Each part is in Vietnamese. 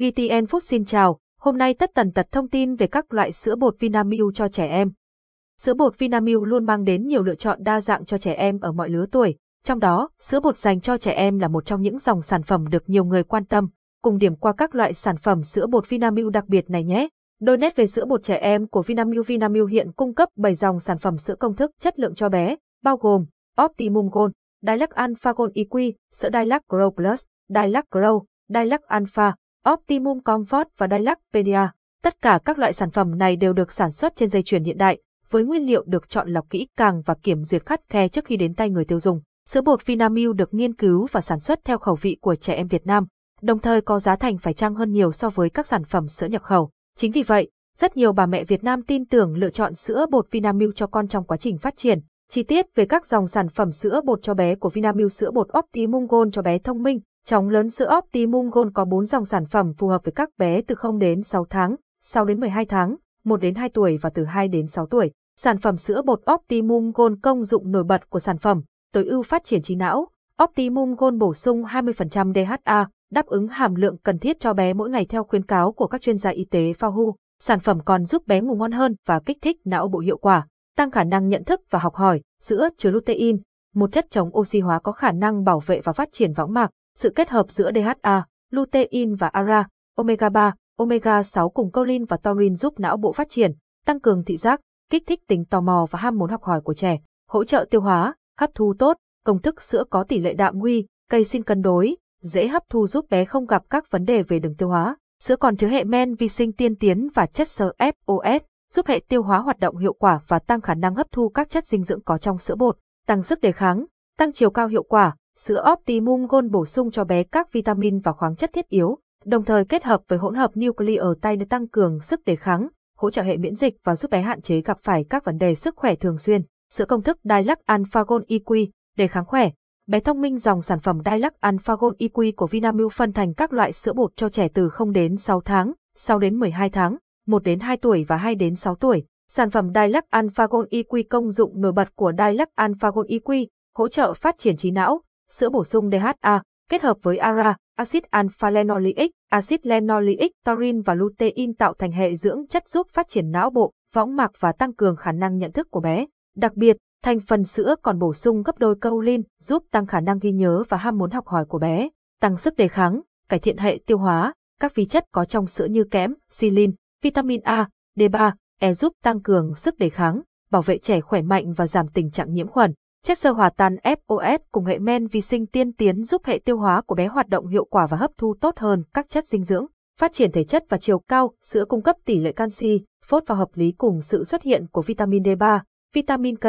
VTN Food xin chào, hôm nay tất tần tật thông tin về các loại sữa bột Vinamilk cho trẻ em. Sữa bột Vinamilk luôn mang đến nhiều lựa chọn đa dạng cho trẻ em ở mọi lứa tuổi, trong đó, sữa bột dành cho trẻ em là một trong những dòng sản phẩm được nhiều người quan tâm. Cùng điểm qua các loại sản phẩm sữa bột Vinamilk đặc biệt này nhé. Đôi nét về sữa bột trẻ em của Vinamilk Vinamilk hiện cung cấp 7 dòng sản phẩm sữa công thức chất lượng cho bé, bao gồm Optimum Gold, Dilac Alpha Gold EQ, sữa Dilac Grow Plus, Dilac Grow, Dilac Alpha, Optimum Comfort và Dilac Pedia. Tất cả các loại sản phẩm này đều được sản xuất trên dây chuyền hiện đại, với nguyên liệu được chọn lọc kỹ càng và kiểm duyệt khắt khe trước khi đến tay người tiêu dùng. Sữa bột Vinamilk được nghiên cứu và sản xuất theo khẩu vị của trẻ em Việt Nam, đồng thời có giá thành phải chăng hơn nhiều so với các sản phẩm sữa nhập khẩu. Chính vì vậy, rất nhiều bà mẹ Việt Nam tin tưởng lựa chọn sữa bột Vinamilk cho con trong quá trình phát triển. Chi tiết về các dòng sản phẩm sữa bột cho bé của Vinamilk sữa bột Optimum Gold cho bé thông minh. Chóng lớn sữa Optimum Gold có 4 dòng sản phẩm phù hợp với các bé từ 0 đến 6 tháng, 6 đến 12 tháng, 1 đến 2 tuổi và từ 2 đến 6 tuổi. Sản phẩm sữa bột Optimum Gold công dụng nổi bật của sản phẩm, tối ưu phát triển trí não. Optimum Gold bổ sung 20% DHA, đáp ứng hàm lượng cần thiết cho bé mỗi ngày theo khuyến cáo của các chuyên gia y tế FAHU. Sản phẩm còn giúp bé ngủ ngon hơn và kích thích não bộ hiệu quả, tăng khả năng nhận thức và học hỏi. Sữa chứa lutein, một chất chống oxy hóa có khả năng bảo vệ và phát triển võng mạc. Sự kết hợp giữa DHA, lutein và ARA, omega 3, omega 6 cùng choline và taurin giúp não bộ phát triển, tăng cường thị giác, kích thích tính tò mò và ham muốn học hỏi của trẻ, hỗ trợ tiêu hóa, hấp thu tốt, công thức sữa có tỷ lệ đạm nguy, cây xin cân đối, dễ hấp thu giúp bé không gặp các vấn đề về đường tiêu hóa. Sữa còn chứa hệ men vi sinh tiên tiến và chất xơ FOS, giúp hệ tiêu hóa hoạt động hiệu quả và tăng khả năng hấp thu các chất dinh dưỡng có trong sữa bột, tăng sức đề kháng, tăng chiều cao hiệu quả. Sữa Optimum Gold bổ sung cho bé các vitamin và khoáng chất thiết yếu, đồng thời kết hợp với hỗn hợp nucleotide để tăng cường sức đề kháng, hỗ trợ hệ miễn dịch và giúp bé hạn chế gặp phải các vấn đề sức khỏe thường xuyên. Sữa công thức Dilac Alpha Gold EQ để kháng khỏe. Bé thông minh dòng sản phẩm Dilac Alpha Gold EQ của Vinamilk phân thành các loại sữa bột cho trẻ từ 0 đến 6 tháng, 6 đến 12 tháng, 1 đến 2 tuổi và 2 đến 6 tuổi. Sản phẩm Dilac Alpha Gold EQ công dụng nổi bật của Dilac Alpha Gold EQ, hỗ trợ phát triển trí não, sữa bổ sung DHA, kết hợp với ARA, axit alpha-linoleic, axit linoleic, taurin và lutein tạo thành hệ dưỡng chất giúp phát triển não bộ, võng mạc và tăng cường khả năng nhận thức của bé. Đặc biệt, thành phần sữa còn bổ sung gấp đôi choline, giúp tăng khả năng ghi nhớ và ham muốn học hỏi của bé, tăng sức đề kháng, cải thiện hệ tiêu hóa. Các vi chất có trong sữa như kẽm, silin, vitamin A, D3, E giúp tăng cường sức đề kháng, bảo vệ trẻ khỏe mạnh và giảm tình trạng nhiễm khuẩn. Chất sơ hòa tan FOS cùng hệ men vi sinh tiên tiến giúp hệ tiêu hóa của bé hoạt động hiệu quả và hấp thu tốt hơn các chất dinh dưỡng, phát triển thể chất và chiều cao, sữa cung cấp tỷ lệ canxi, phốt và hợp lý cùng sự xuất hiện của vitamin D3, vitamin K,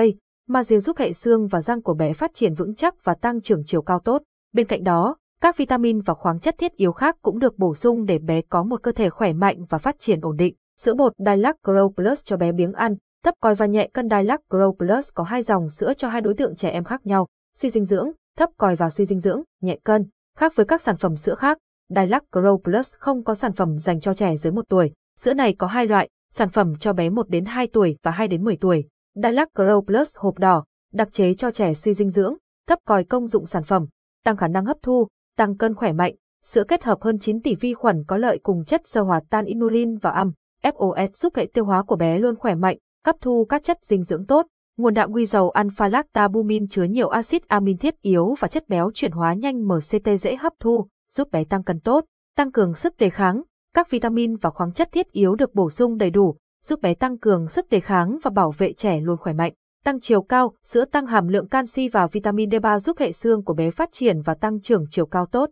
magie giúp hệ xương và răng của bé phát triển vững chắc và tăng trưởng chiều cao tốt. Bên cạnh đó, các vitamin và khoáng chất thiết yếu khác cũng được bổ sung để bé có một cơ thể khỏe mạnh và phát triển ổn định. Sữa bột Dilac Grow Plus cho bé biếng ăn, thấp còi và nhẹ cân Dilac Grow Plus có hai dòng sữa cho hai đối tượng trẻ em khác nhau, suy dinh dưỡng, thấp còi và suy dinh dưỡng, nhẹ cân. Khác với các sản phẩm sữa khác, Dilac Grow Plus không có sản phẩm dành cho trẻ dưới 1 tuổi. Sữa này có hai loại, sản phẩm cho bé 1 đến 2 tuổi và 2 đến 10 tuổi. Dilac Grow Plus hộp đỏ, đặc chế cho trẻ suy dinh dưỡng, thấp còi công dụng sản phẩm, tăng khả năng hấp thu, tăng cân khỏe mạnh, sữa kết hợp hơn 9 tỷ vi khuẩn có lợi cùng chất sơ hòa tan inulin và âm, FOS giúp hệ tiêu hóa của bé luôn khỏe mạnh, hấp thu các chất dinh dưỡng tốt. Nguồn đạm quy dầu alpha-lactabumin chứa nhiều axit amin thiết yếu và chất béo chuyển hóa nhanh MCT dễ hấp thu, giúp bé tăng cân tốt, tăng cường sức đề kháng. Các vitamin và khoáng chất thiết yếu được bổ sung đầy đủ, giúp bé tăng cường sức đề kháng và bảo vệ trẻ luôn khỏe mạnh. Tăng chiều cao, sữa tăng hàm lượng canxi và vitamin D3 giúp hệ xương của bé phát triển và tăng trưởng chiều cao tốt.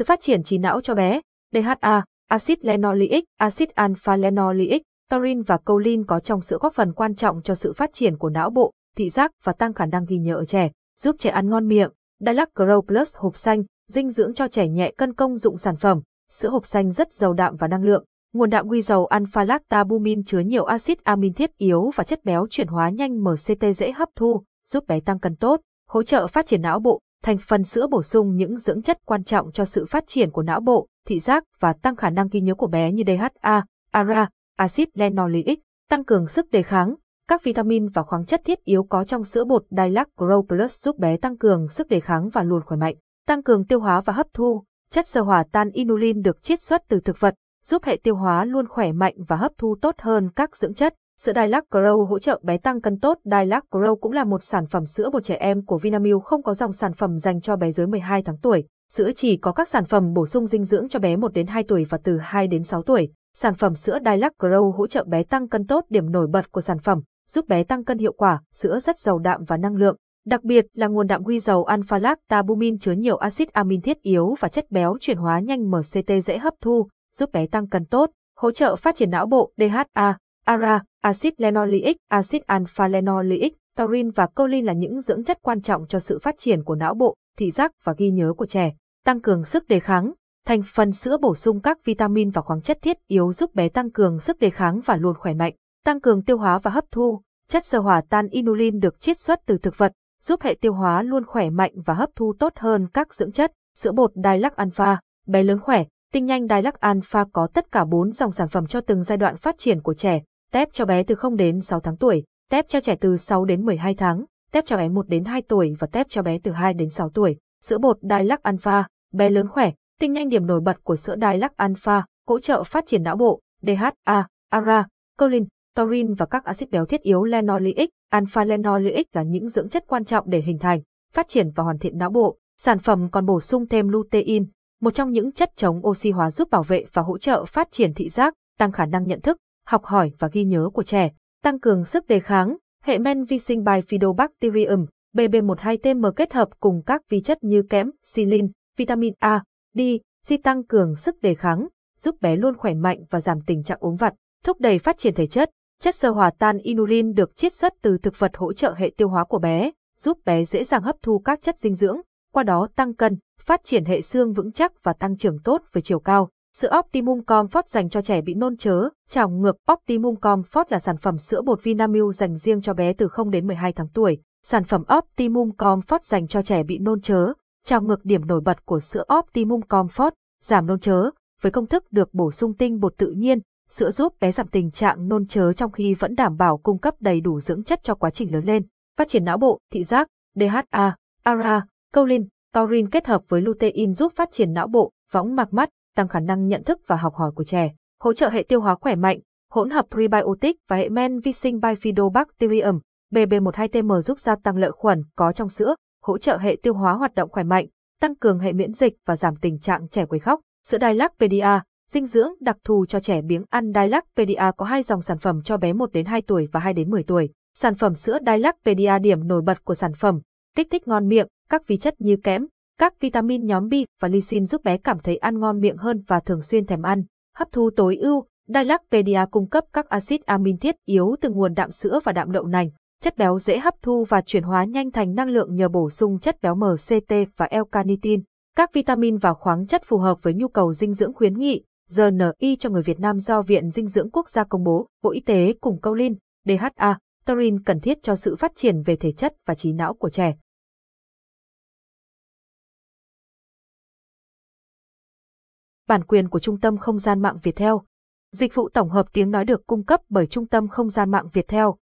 Sự phát triển trí não cho bé, DHA, axit linoleic, axit alpha-linoleic, taurin và choline có trong sữa góp phần quan trọng cho sự phát triển của não bộ, thị giác và tăng khả năng ghi nhớ ở trẻ, giúp trẻ ăn ngon miệng. Dilac Grow Plus hộp xanh, dinh dưỡng cho trẻ nhẹ cân công dụng sản phẩm, sữa hộp xanh rất giàu đạm và năng lượng. Nguồn đạm quy dầu alpha-lactabumin chứa nhiều axit amin thiết yếu và chất béo chuyển hóa nhanh MCT dễ hấp thu, giúp bé tăng cân tốt, hỗ trợ phát triển não bộ. Thành phần sữa bổ sung những dưỡng chất quan trọng cho sự phát triển của não bộ, thị giác và tăng khả năng ghi nhớ của bé như DHA, ARA, axit linoleic, tăng cường sức đề kháng, Các vitamin và khoáng chất thiết yếu có trong sữa bột Dilac Grow Plus giúp bé tăng cường sức đề kháng và luôn khỏe mạnh, tăng cường tiêu hóa và hấp thu. Chất sơ hỏa tan inulin được chiết xuất từ thực vật, giúp hệ tiêu hóa luôn khỏe mạnh và hấp thu tốt hơn các dưỡng chất. Sữa Dilac Grow hỗ trợ bé tăng cân tốt. Dilac Grow cũng là một sản phẩm sữa bột trẻ em của Vinamilk không có dòng sản phẩm dành cho bé dưới 12 tháng tuổi. Sữa chỉ có các sản phẩm bổ sung dinh dưỡng cho bé 1 đến 2 tuổi và từ 2 đến 6 tuổi. Sản phẩm sữa Dilac Grow hỗ trợ bé tăng cân tốt. Điểm nổi bật của sản phẩm, giúp bé tăng cân hiệu quả, sữa rất giàu đạm và năng lượng. Đặc biệt là nguồn đạm huy dầu alpha lactalbumin chứa nhiều axit amin thiết yếu và chất béo chuyển hóa nhanh MCT dễ hấp thu, giúp bé tăng cân tốt, hỗ trợ phát triển não bộ DHA, ARA, axit linoleic, axit alpha-linoleic, Taurin và choline là những dưỡng chất quan trọng cho sự phát triển của não bộ, thị giác và ghi nhớ của trẻ, tăng cường sức đề kháng. Thành phần sữa bổ sung các vitamin và khoáng chất thiết yếu giúp bé tăng cường sức đề kháng và luôn khỏe mạnh, tăng cường tiêu hóa và hấp thu. Chất sơ hỏa tan inulin được chiết xuất từ thực vật, giúp hệ tiêu hóa luôn khỏe mạnh và hấp thu tốt hơn các dưỡng chất. Sữa bột Dilac Alpha, bé lớn khỏe, tinh nhanh Dilac Alpha có tất cả 4 dòng sản phẩm cho từng giai đoạn phát triển của trẻ, tép cho bé từ 0 đến 6 tháng tuổi, tép cho trẻ từ 6 đến 12 tháng, tép cho bé 1 đến 2 tuổi và tép cho bé từ 2 đến 6 tuổi. Sữa bột Dilac Alpha, bé lớn khỏe, tinh nhanh điểm nổi bật của sữa Dilac Alpha, hỗ trợ phát triển não bộ, DHA, ARA, choline, taurine và các axit béo thiết yếu linoleic, alpha-linoleic là những dưỡng chất quan trọng để hình thành, phát triển và hoàn thiện não bộ. Sản phẩm còn bổ sung thêm lutein, một trong những chất chống oxy hóa giúp bảo vệ và hỗ trợ phát triển thị giác, tăng khả năng nhận thức, học hỏi và ghi nhớ của trẻ, tăng cường sức đề kháng, hệ men vi sinh Bifidobacterium, BB12TM kết hợp cùng các vi chất như kẽm, silin, vitamin A, D, di tăng cường sức đề kháng, giúp bé luôn khỏe mạnh và giảm tình trạng ốm vặt, thúc đẩy phát triển thể chất. Chất sơ hòa tan inulin được chiết xuất từ thực vật hỗ trợ hệ tiêu hóa của bé, giúp bé dễ dàng hấp thu các chất dinh dưỡng, qua đó tăng cân, phát triển hệ xương vững chắc và tăng trưởng tốt về chiều cao. Sữa Optimum Comfort dành cho trẻ bị nôn chớ, trào ngược. Optimum Comfort là sản phẩm sữa bột Vinamilk dành riêng cho bé từ 0 đến 12 tháng tuổi. Sản phẩm Optimum Comfort dành cho trẻ bị nôn chớ, trào ngược điểm nổi bật của sữa Optimum Comfort, giảm nôn chớ, với công thức được bổ sung tinh bột tự nhiên, sữa giúp bé giảm tình trạng nôn chớ trong khi vẫn đảm bảo cung cấp đầy đủ dưỡng chất cho quá trình lớn lên, phát triển não bộ, thị giác, DHA, ARA, choline, Taurin kết hợp với lutein giúp phát triển não bộ, võng mạc mắt, tăng khả năng nhận thức và học hỏi của trẻ, hỗ trợ hệ tiêu hóa khỏe mạnh, hỗn hợp prebiotic và hệ men vi sinh Bifidobacterium, BB12TM giúp gia tăng lợi khuẩn có trong sữa, hỗ trợ hệ tiêu hóa hoạt động khỏe mạnh, tăng cường hệ miễn dịch và giảm tình trạng trẻ quấy khóc. Sữa Dilacpedia, dinh dưỡng đặc thù cho trẻ biếng ăn Dilacpedia có hai dòng sản phẩm cho bé 1 đến 2 tuổi và 2 đến 10 tuổi. Sản phẩm sữa Dilacpedia điểm nổi bật của sản phẩm, kích thích ngon miệng, các vi chất như kẽm, các vitamin nhóm B và lysine giúp bé cảm thấy ăn ngon miệng hơn và thường xuyên thèm ăn. Hấp thu tối ưu, Dilacpedia cung cấp các axit amin thiết yếu từ nguồn đạm sữa và đạm đậu nành, chất béo dễ hấp thu và chuyển hóa nhanh thành năng lượng nhờ bổ sung chất béo MCT và L-carnitin, các vitamin và khoáng chất phù hợp với nhu cầu dinh dưỡng khuyến nghị, GNI cho người Việt Nam do Viện Dinh dưỡng Quốc gia công bố, Bộ Y tế cùng Colin, DHA, taurine cần thiết cho sự phát triển về thể chất và trí não của trẻ. Bản quyền của Trung tâm Không gian mạng Việt Theo Dịch vụ tổng hợp tiếng nói được cung cấp bởi Trung tâm Không gian mạng Việt Theo.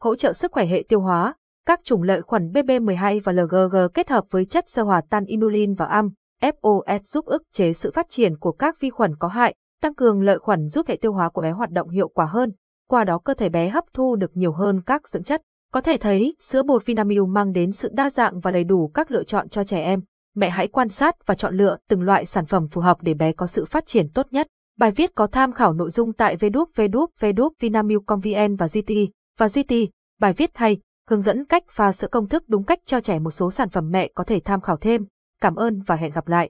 Hỗ trợ sức khỏe hệ tiêu hóa, các chủng lợi khuẩn BB12 và LGG kết hợp với chất sơ hòa tan inulin và am, FOS giúp ức chế sự phát triển của các vi khuẩn có hại, tăng cường lợi khuẩn giúp hệ tiêu hóa của bé hoạt động hiệu quả hơn, qua đó cơ thể bé hấp thu được nhiều hơn các dưỡng chất. Có thể thấy, sữa bột Vinamilk mang đến sự đa dạng và đầy đủ các lựa chọn cho trẻ em. Mẹ hãy quan sát và chọn lựa từng loại sản phẩm phù hợp để bé có sự phát triển tốt nhất. Bài viết có tham khảo nội dung tại www.vinamilk.vn và GT và GT. Bài viết hay, hướng dẫn cách pha sữa công thức đúng cách cho trẻ một số sản phẩm mẹ có thể tham khảo thêm. Cảm ơn và hẹn gặp lại.